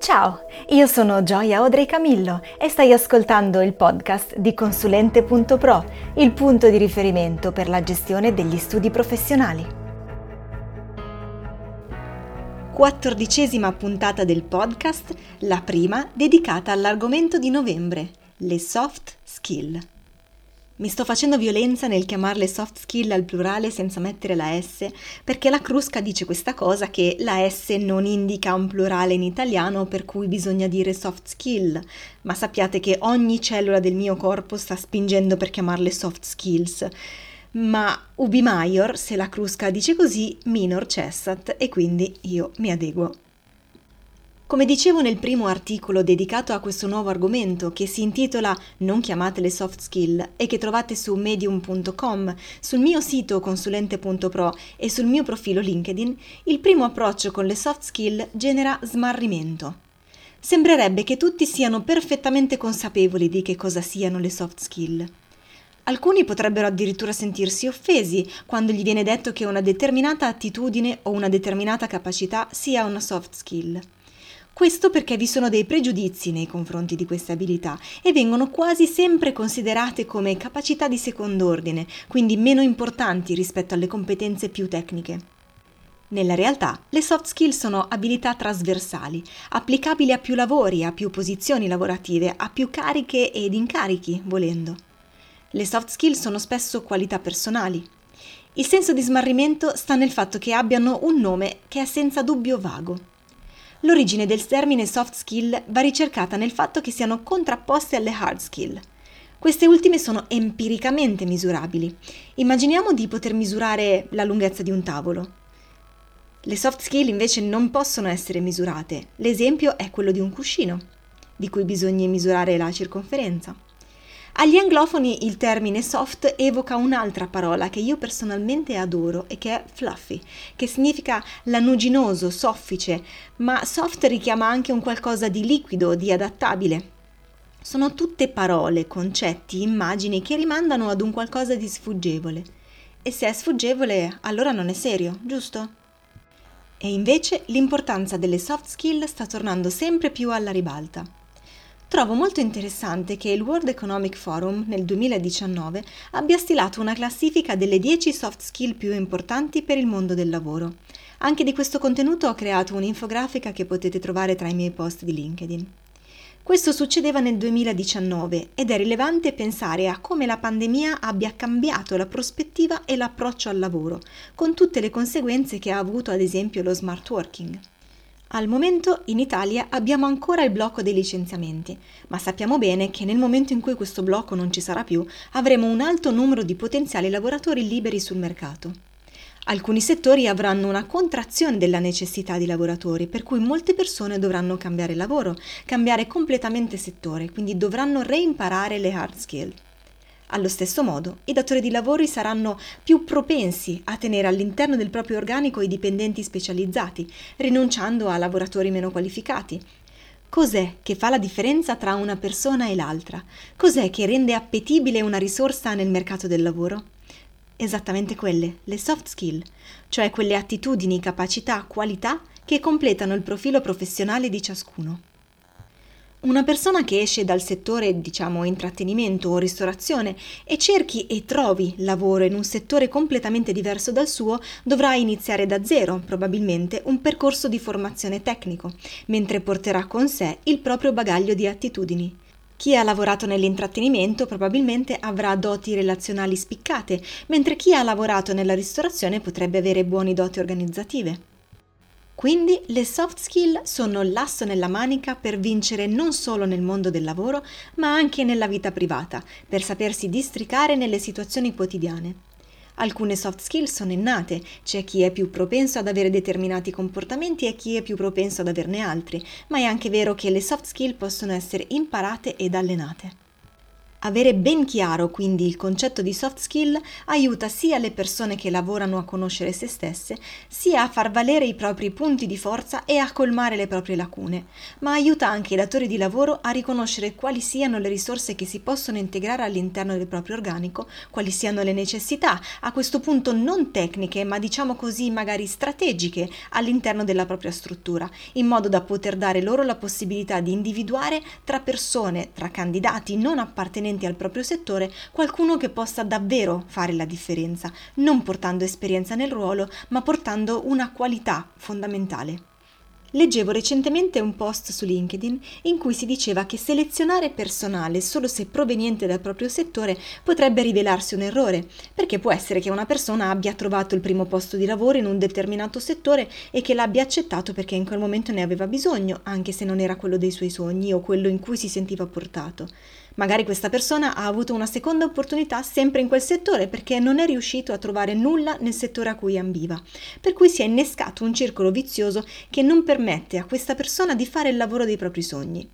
Ciao, io sono Gioia Audrey Camillo e stai ascoltando il podcast di Consulente.pro, il punto di riferimento per la gestione degli studi professionali. Quattordicesima puntata del podcast, la prima dedicata all'argomento di novembre, le soft skill. Mi sto facendo violenza nel chiamarle soft skill al plurale senza mettere la S, perché la Crusca dice questa cosa che la S non indica un plurale in italiano per cui bisogna dire soft skill, ma sappiate che ogni cellula del mio corpo sta spingendo per chiamarle soft skills. Ma ubi maior, se la Crusca dice così, minor cessat e quindi io mi adeguo. Come dicevo nel primo articolo dedicato a questo nuovo argomento che si intitola Non chiamatele soft skill e che trovate su medium.com, sul mio sito consulente.pro e sul mio profilo LinkedIn, il primo approccio con le soft skill genera smarrimento. Sembrerebbe che tutti siano perfettamente consapevoli di che cosa siano le soft skill. Alcuni potrebbero addirittura sentirsi offesi quando gli viene detto che una determinata attitudine o una determinata capacità sia una soft skill. Questo perché vi sono dei pregiudizi nei confronti di queste abilità e vengono quasi sempre considerate come capacità di secondo ordine, quindi meno importanti rispetto alle competenze più tecniche. Nella realtà, le soft skill sono abilità trasversali, applicabili a più lavori, a più posizioni lavorative, a più cariche ed incarichi, volendo. Le soft skill sono spesso qualità personali. Il senso di smarrimento sta nel fatto che abbiano un nome che è senza dubbio vago. L'origine del termine soft skill va ricercata nel fatto che siano contrapposte alle hard skill. Queste ultime sono empiricamente misurabili. Immaginiamo di poter misurare la lunghezza di un tavolo. Le soft skill invece non possono essere misurate. L'esempio è quello di un cuscino, di cui bisogna misurare la circonferenza. Agli anglofoni il termine soft evoca un'altra parola che io personalmente adoro e che è fluffy, che significa lanuginoso, soffice, ma soft richiama anche un qualcosa di liquido, di adattabile. Sono tutte parole, concetti, immagini che rimandano ad un qualcosa di sfuggevole. E se è sfuggevole, allora non è serio, giusto? E invece l'importanza delle soft skill sta tornando sempre più alla ribalta. Trovo molto interessante che il World Economic Forum nel 2019 abbia stilato una classifica delle 10 soft skill più importanti per il mondo del lavoro. Anche di questo contenuto ho creato un'infografica che potete trovare tra i miei post di LinkedIn. Questo succedeva nel 2019 ed è rilevante pensare a come la pandemia abbia cambiato la prospettiva e l'approccio al lavoro, con tutte le conseguenze che ha avuto ad esempio lo smart working. Al momento in Italia abbiamo ancora il blocco dei licenziamenti, ma sappiamo bene che nel momento in cui questo blocco non ci sarà più, avremo un alto numero di potenziali lavoratori liberi sul mercato. Alcuni settori avranno una contrazione della necessità di lavoratori, per cui molte persone dovranno cambiare lavoro, cambiare completamente settore, quindi dovranno reimparare le hard skill. Allo stesso modo, i datori di lavoro saranno più propensi a tenere all'interno del proprio organico i dipendenti specializzati, rinunciando a lavoratori meno qualificati. Cos'è che fa la differenza tra una persona e l'altra? Cos'è che rende appetibile una risorsa nel mercato del lavoro? Esattamente quelle, le soft skill, cioè quelle attitudini, capacità, qualità che completano il profilo professionale di ciascuno. Una persona che esce dal settore, diciamo, intrattenimento o ristorazione e cerchi e trovi lavoro in un settore completamente diverso dal suo, dovrà iniziare da zero, probabilmente, un percorso di formazione tecnico, mentre porterà con sé il proprio bagaglio di attitudini. Chi ha lavorato nell'intrattenimento probabilmente avrà doti relazionali spiccate, mentre chi ha lavorato nella ristorazione potrebbe avere buone doti organizzative. Quindi le soft skill sono l'asso nella manica per vincere non solo nel mondo del lavoro, ma anche nella vita privata, per sapersi districare nelle situazioni quotidiane. Alcune soft skill sono innate, c'è chi è più propenso ad avere determinati comportamenti e chi è più propenso ad averne altri, ma è anche vero che le soft skill possono essere imparate ed allenate. Avere ben chiaro quindi il concetto di soft skill aiuta sia le persone che lavorano a conoscere se stesse, sia a far valere i propri punti di forza e a colmare le proprie lacune, ma aiuta anche i datori di lavoro a riconoscere quali siano le risorse che si possono integrare all'interno del proprio organico, quali siano le necessità, a questo punto non tecniche, ma diciamo così magari strategiche all'interno della propria struttura, in modo da poter dare loro la possibilità di individuare tra persone, tra candidati non appartenenti appartenenti al proprio settore qualcuno che possa davvero fare la differenza, non portando esperienza nel ruolo, ma portando una qualità fondamentale. Leggevo recentemente un post su LinkedIn in cui si diceva che selezionare personale solo se proveniente dal proprio settore potrebbe rivelarsi un errore, perché può essere che una persona abbia trovato il primo posto di lavoro in un determinato settore e che l'abbia accettato perché in quel momento ne aveva bisogno, anche se non era quello dei suoi sogni o quello in cui si sentiva portato. Magari questa persona ha avuto una seconda opportunità sempre in quel settore perché non è riuscito a trovare nulla nel settore a cui ambiva, per cui si è innescato un circolo vizioso che non permette a questa persona di fare il lavoro dei propri sogni.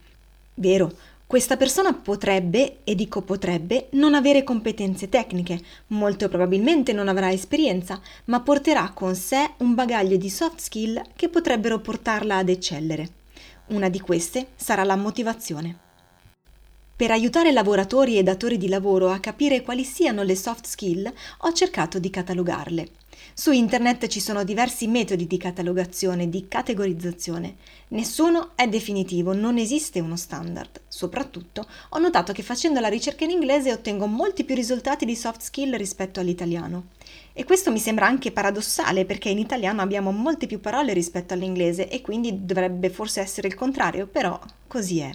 Vero, questa persona potrebbe, e dico potrebbe, non avere competenze tecniche, molto probabilmente non avrà esperienza, ma porterà con sé un bagaglio di soft skill che potrebbero portarla ad eccellere. Una di queste sarà la motivazione. Per aiutare lavoratori e datori di lavoro a capire quali siano le soft skill, ho cercato di catalogarle. Su internet ci sono diversi metodi di catalogazione, di categorizzazione. Nessuno è definitivo, non esiste uno standard. Soprattutto, ho notato che facendo la ricerca in inglese ottengo molti più risultati di soft skill rispetto all'italiano. E questo mi sembra anche paradossale perché in italiano abbiamo molte più parole rispetto all'inglese e quindi dovrebbe forse essere il contrario, però così è.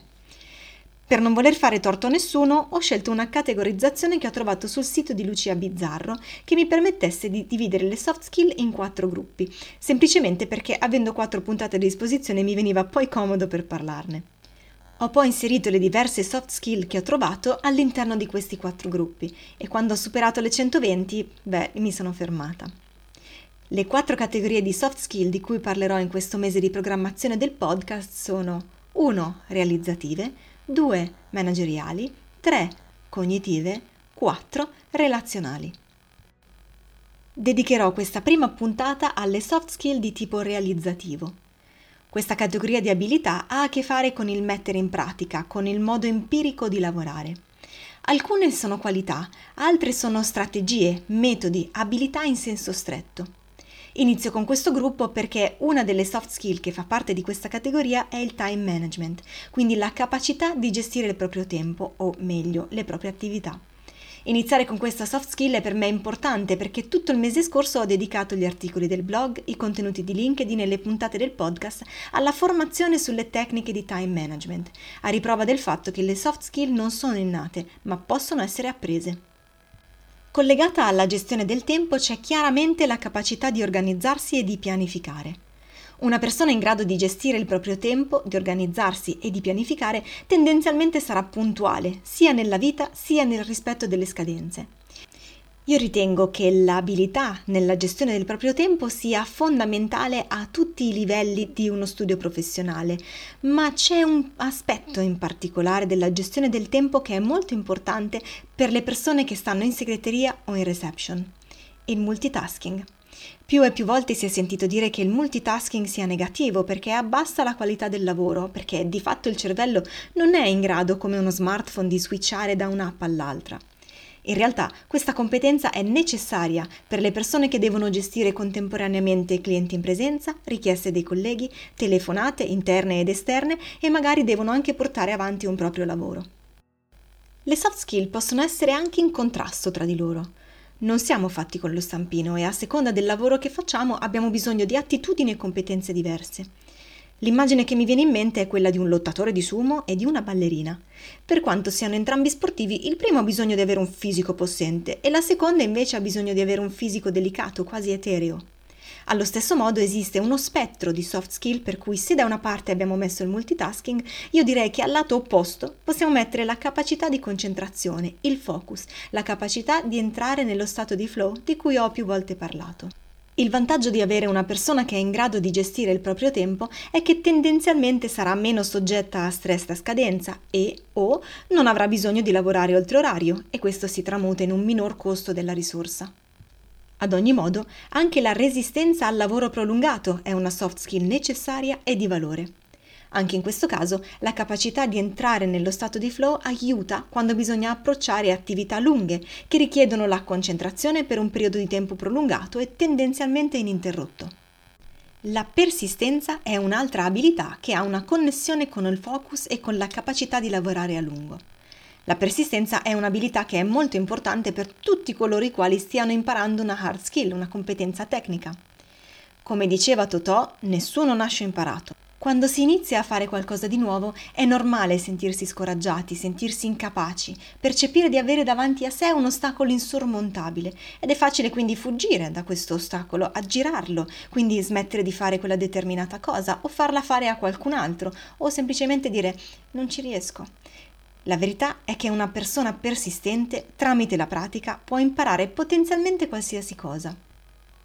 Per non voler fare torto a nessuno, ho scelto una categorizzazione che ho trovato sul sito di Lucia Bizzarro che mi permettesse di dividere le soft skill in quattro gruppi, semplicemente perché avendo quattro puntate a disposizione mi veniva poi comodo per parlarne. Ho poi inserito le diverse soft skill che ho trovato all'interno di questi quattro gruppi e quando ho superato le 120, beh, mi sono fermata. Le quattro categorie di soft skill di cui parlerò in questo mese di programmazione del podcast sono 1. realizzative, 2 manageriali, 3 cognitive, 4 relazionali. Dedicherò questa prima puntata alle soft skill di tipo realizzativo. Questa categoria di abilità ha a che fare con il mettere in pratica, con il modo empirico di lavorare. Alcune sono qualità, altre sono strategie, metodi, abilità in senso stretto. Inizio con questo gruppo perché una delle soft skill che fa parte di questa categoria è il time management, quindi la capacità di gestire il proprio tempo o meglio le proprie attività. Iniziare con questa soft skill è per me importante perché tutto il mese scorso ho dedicato gli articoli del blog, i contenuti di LinkedIn e le puntate del podcast alla formazione sulle tecniche di time management, a riprova del fatto che le soft skill non sono innate, ma possono essere apprese. Collegata alla gestione del tempo c'è chiaramente la capacità di organizzarsi e di pianificare. Una persona in grado di gestire il proprio tempo, di organizzarsi e di pianificare tendenzialmente sarà puntuale, sia nella vita sia nel rispetto delle scadenze. Io ritengo che l'abilità nella gestione del proprio tempo sia fondamentale a tutti i livelli di uno studio professionale, ma c'è un aspetto in particolare della gestione del tempo che è molto importante per le persone che stanno in segreteria o in reception, il multitasking. Più e più volte si è sentito dire che il multitasking sia negativo perché abbassa la qualità del lavoro, perché di fatto il cervello non è in grado come uno smartphone di switchare da un'app all'altra. In realtà questa competenza è necessaria per le persone che devono gestire contemporaneamente clienti in presenza, richieste dei colleghi, telefonate interne ed esterne e magari devono anche portare avanti un proprio lavoro. Le soft skill possono essere anche in contrasto tra di loro. Non siamo fatti con lo stampino e a seconda del lavoro che facciamo abbiamo bisogno di attitudini e competenze diverse. L'immagine che mi viene in mente è quella di un lottatore di sumo e di una ballerina. Per quanto siano entrambi sportivi, il primo ha bisogno di avere un fisico possente e la seconda invece ha bisogno di avere un fisico delicato, quasi etereo. Allo stesso modo esiste uno spettro di soft skill per cui se da una parte abbiamo messo il multitasking, io direi che al lato opposto possiamo mettere la capacità di concentrazione, il focus, la capacità di entrare nello stato di flow di cui ho più volte parlato. Il vantaggio di avere una persona che è in grado di gestire il proprio tempo è che tendenzialmente sarà meno soggetta a stress da scadenza e o non avrà bisogno di lavorare oltre orario e questo si tramuta in un minor costo della risorsa. Ad ogni modo, anche la resistenza al lavoro prolungato è una soft skill necessaria e di valore. Anche in questo caso, la capacità di entrare nello stato di flow aiuta quando bisogna approcciare attività lunghe che richiedono la concentrazione per un periodo di tempo prolungato e tendenzialmente ininterrotto. La persistenza è un'altra abilità che ha una connessione con il focus e con la capacità di lavorare a lungo. La persistenza è un'abilità che è molto importante per tutti coloro i quali stiano imparando una hard skill, una competenza tecnica. Come diceva Totò, nessuno nasce imparato. Quando si inizia a fare qualcosa di nuovo è normale sentirsi scoraggiati, sentirsi incapaci, percepire di avere davanti a sé un ostacolo insormontabile ed è facile quindi fuggire da questo ostacolo, aggirarlo, quindi smettere di fare quella determinata cosa o farla fare a qualcun altro o semplicemente dire non ci riesco. La verità è che una persona persistente, tramite la pratica, può imparare potenzialmente qualsiasi cosa.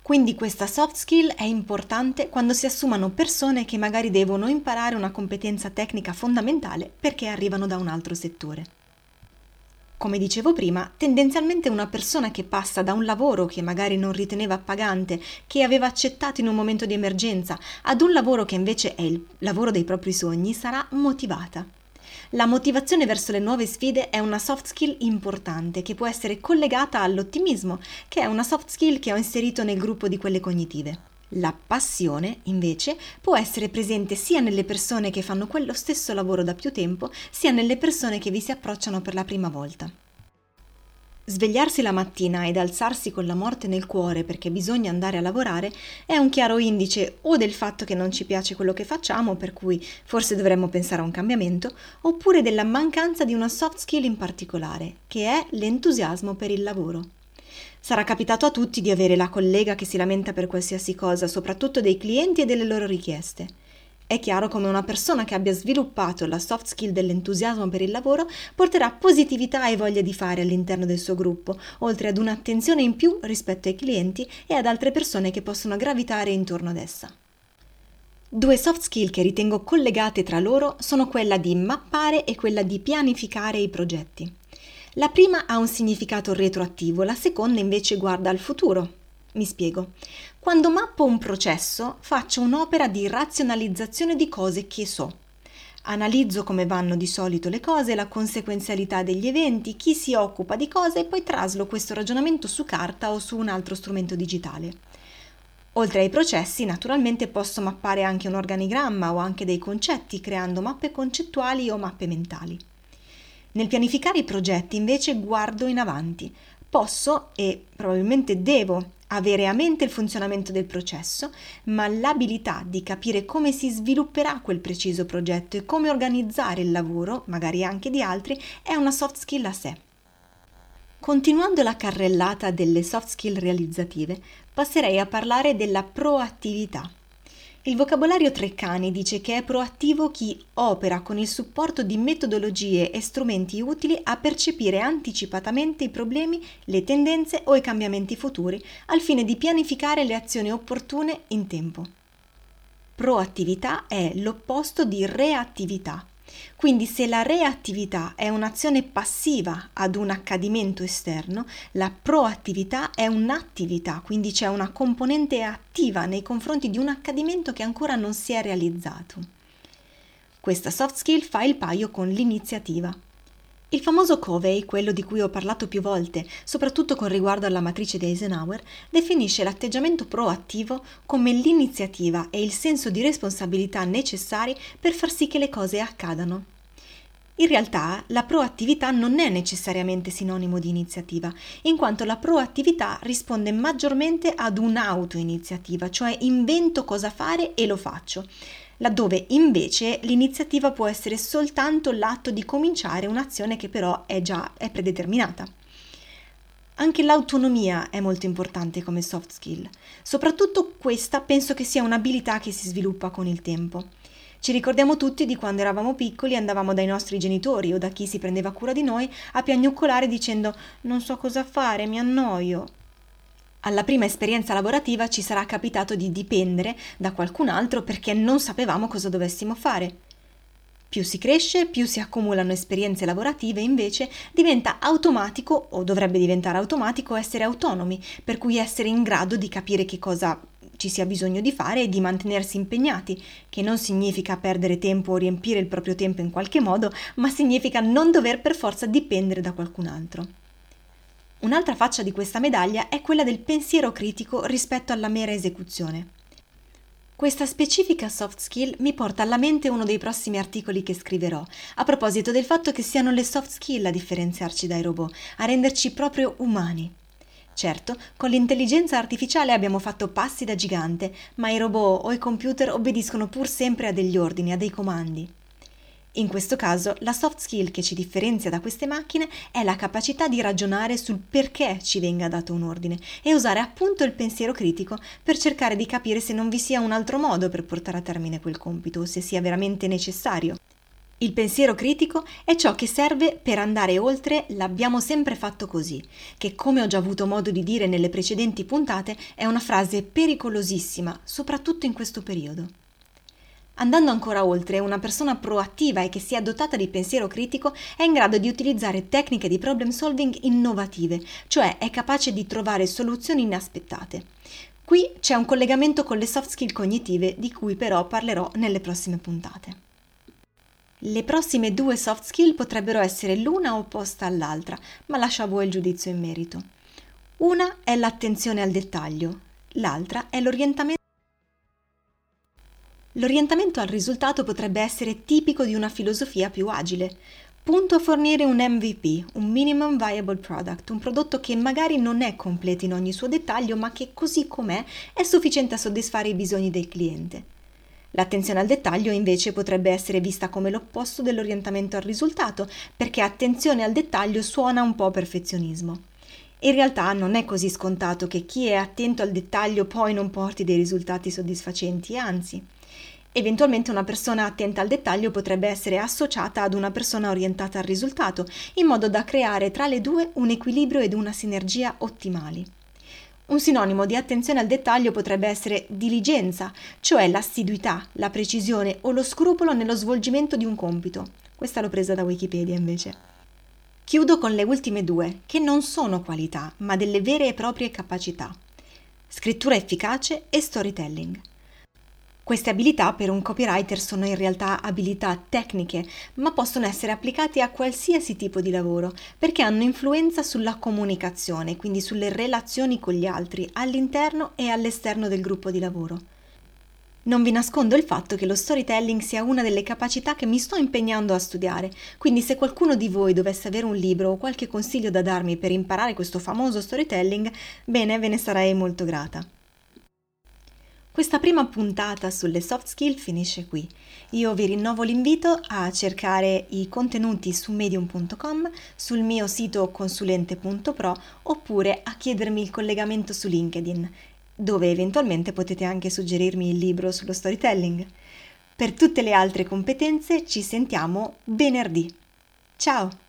Quindi questa soft skill è importante quando si assumano persone che magari devono imparare una competenza tecnica fondamentale perché arrivano da un altro settore. Come dicevo prima, tendenzialmente una persona che passa da un lavoro che magari non riteneva appagante, che aveva accettato in un momento di emergenza, ad un lavoro che invece è il lavoro dei propri sogni, sarà motivata. La motivazione verso le nuove sfide è una soft skill importante che può essere collegata all'ottimismo, che è una soft skill che ho inserito nel gruppo di quelle cognitive. La passione, invece, può essere presente sia nelle persone che fanno quello stesso lavoro da più tempo, sia nelle persone che vi si approcciano per la prima volta. Svegliarsi la mattina ed alzarsi con la morte nel cuore perché bisogna andare a lavorare è un chiaro indice o del fatto che non ci piace quello che facciamo, per cui forse dovremmo pensare a un cambiamento, oppure della mancanza di una soft skill in particolare, che è l'entusiasmo per il lavoro. Sarà capitato a tutti di avere la collega che si lamenta per qualsiasi cosa, soprattutto dei clienti e delle loro richieste. È chiaro come una persona che abbia sviluppato la soft skill dell'entusiasmo per il lavoro porterà positività e voglia di fare all'interno del suo gruppo, oltre ad un'attenzione in più rispetto ai clienti e ad altre persone che possono gravitare intorno ad essa. Due soft skill che ritengo collegate tra loro sono quella di mappare e quella di pianificare i progetti. La prima ha un significato retroattivo, la seconda invece guarda al futuro, mi spiego. Quando mappo un processo, faccio un'opera di razionalizzazione di cose che so. Analizzo come vanno di solito le cose, la conseguenzialità degli eventi, chi si occupa di cosa e poi traslo questo ragionamento su carta o su un altro strumento digitale. Oltre ai processi, naturalmente posso mappare anche un organigramma o anche dei concetti, creando mappe concettuali o mappe mentali. Nel pianificare i progetti invece guardo in avanti. Posso e probabilmente devo avere a mente il funzionamento del processo, ma l'abilità di capire come si svilupperà quel preciso progetto e come organizzare il lavoro, magari anche di altri, è una soft skill a sé. Continuando la carrellata delle soft skill realizzative, passerei a parlare della proattività. Il vocabolario Treccani dice che è proattivo chi opera con il supporto di metodologie e strumenti utili a percepire anticipatamente i problemi, le tendenze o i cambiamenti futuri, al fine di pianificare le azioni opportune in tempo. Proattività è l'opposto di reattività. Quindi se la reattività è un'azione passiva ad un accadimento esterno, la proattività è un'attività, quindi c'è una componente attiva nei confronti di un accadimento che ancora non si è realizzato. Questa soft skill fa il paio con l'iniziativa. Il famoso Covey, quello di cui ho parlato più volte, soprattutto con riguardo alla matrice di Eisenhower, definisce l'atteggiamento proattivo come l'iniziativa e il senso di responsabilità necessari per far sì che le cose accadano. In realtà la proattività non è necessariamente sinonimo di iniziativa, in quanto la proattività risponde maggiormente ad un'autoiniziativa, cioè invento cosa fare e lo faccio laddove invece l'iniziativa può essere soltanto l'atto di cominciare un'azione che però è già è predeterminata. Anche l'autonomia è molto importante come soft skill. Soprattutto questa penso che sia un'abilità che si sviluppa con il tempo. Ci ricordiamo tutti di quando eravamo piccoli e andavamo dai nostri genitori o da chi si prendeva cura di noi a piagnuccolare dicendo non so cosa fare, mi annoio. Alla prima esperienza lavorativa ci sarà capitato di dipendere da qualcun altro perché non sapevamo cosa dovessimo fare. Più si cresce, più si accumulano esperienze lavorative, invece diventa automatico o dovrebbe diventare automatico essere autonomi, per cui essere in grado di capire che cosa ci sia bisogno di fare e di mantenersi impegnati, che non significa perdere tempo o riempire il proprio tempo in qualche modo, ma significa non dover per forza dipendere da qualcun altro. Un'altra faccia di questa medaglia è quella del pensiero critico rispetto alla mera esecuzione. Questa specifica soft skill mi porta alla mente uno dei prossimi articoli che scriverò, a proposito del fatto che siano le soft skill a differenziarci dai robot, a renderci proprio umani. Certo, con l'intelligenza artificiale abbiamo fatto passi da gigante, ma i robot o i computer obbediscono pur sempre a degli ordini, a dei comandi. In questo caso, la soft skill che ci differenzia da queste macchine è la capacità di ragionare sul perché ci venga dato un ordine e usare appunto il pensiero critico per cercare di capire se non vi sia un altro modo per portare a termine quel compito o se sia veramente necessario. Il pensiero critico è ciò che serve per andare oltre l'abbiamo sempre fatto così, che come ho già avuto modo di dire nelle precedenti puntate è una frase pericolosissima, soprattutto in questo periodo. Andando ancora oltre, una persona proattiva e che sia dotata di pensiero critico è in grado di utilizzare tecniche di problem solving innovative, cioè è capace di trovare soluzioni inaspettate. Qui c'è un collegamento con le soft skill cognitive di cui però parlerò nelle prossime puntate. Le prossime due soft skill potrebbero essere l'una opposta all'altra, ma lascio a voi il giudizio in merito. Una è l'attenzione al dettaglio, l'altra è l'orientamento. L'orientamento al risultato potrebbe essere tipico di una filosofia più agile. Punto a fornire un MVP, un Minimum Viable Product, un prodotto che magari non è completo in ogni suo dettaglio, ma che così com'è è sufficiente a soddisfare i bisogni del cliente. L'attenzione al dettaglio invece potrebbe essere vista come l'opposto dell'orientamento al risultato, perché attenzione al dettaglio suona un po' perfezionismo. In realtà non è così scontato che chi è attento al dettaglio poi non porti dei risultati soddisfacenti, anzi. Eventualmente una persona attenta al dettaglio potrebbe essere associata ad una persona orientata al risultato, in modo da creare tra le due un equilibrio ed una sinergia ottimali. Un sinonimo di attenzione al dettaglio potrebbe essere diligenza, cioè l'assiduità, la precisione o lo scrupolo nello svolgimento di un compito. Questa l'ho presa da Wikipedia invece. Chiudo con le ultime due, che non sono qualità, ma delle vere e proprie capacità. Scrittura efficace e storytelling. Queste abilità per un copywriter sono in realtà abilità tecniche, ma possono essere applicate a qualsiasi tipo di lavoro, perché hanno influenza sulla comunicazione, quindi sulle relazioni con gli altri, all'interno e all'esterno del gruppo di lavoro. Non vi nascondo il fatto che lo storytelling sia una delle capacità che mi sto impegnando a studiare, quindi se qualcuno di voi dovesse avere un libro o qualche consiglio da darmi per imparare questo famoso storytelling, bene, ve ne sarei molto grata. Questa prima puntata sulle soft skill finisce qui. Io vi rinnovo l'invito a cercare i contenuti su medium.com, sul mio sito consulente.pro oppure a chiedermi il collegamento su LinkedIn, dove eventualmente potete anche suggerirmi il libro sullo storytelling. Per tutte le altre competenze ci sentiamo venerdì. Ciao!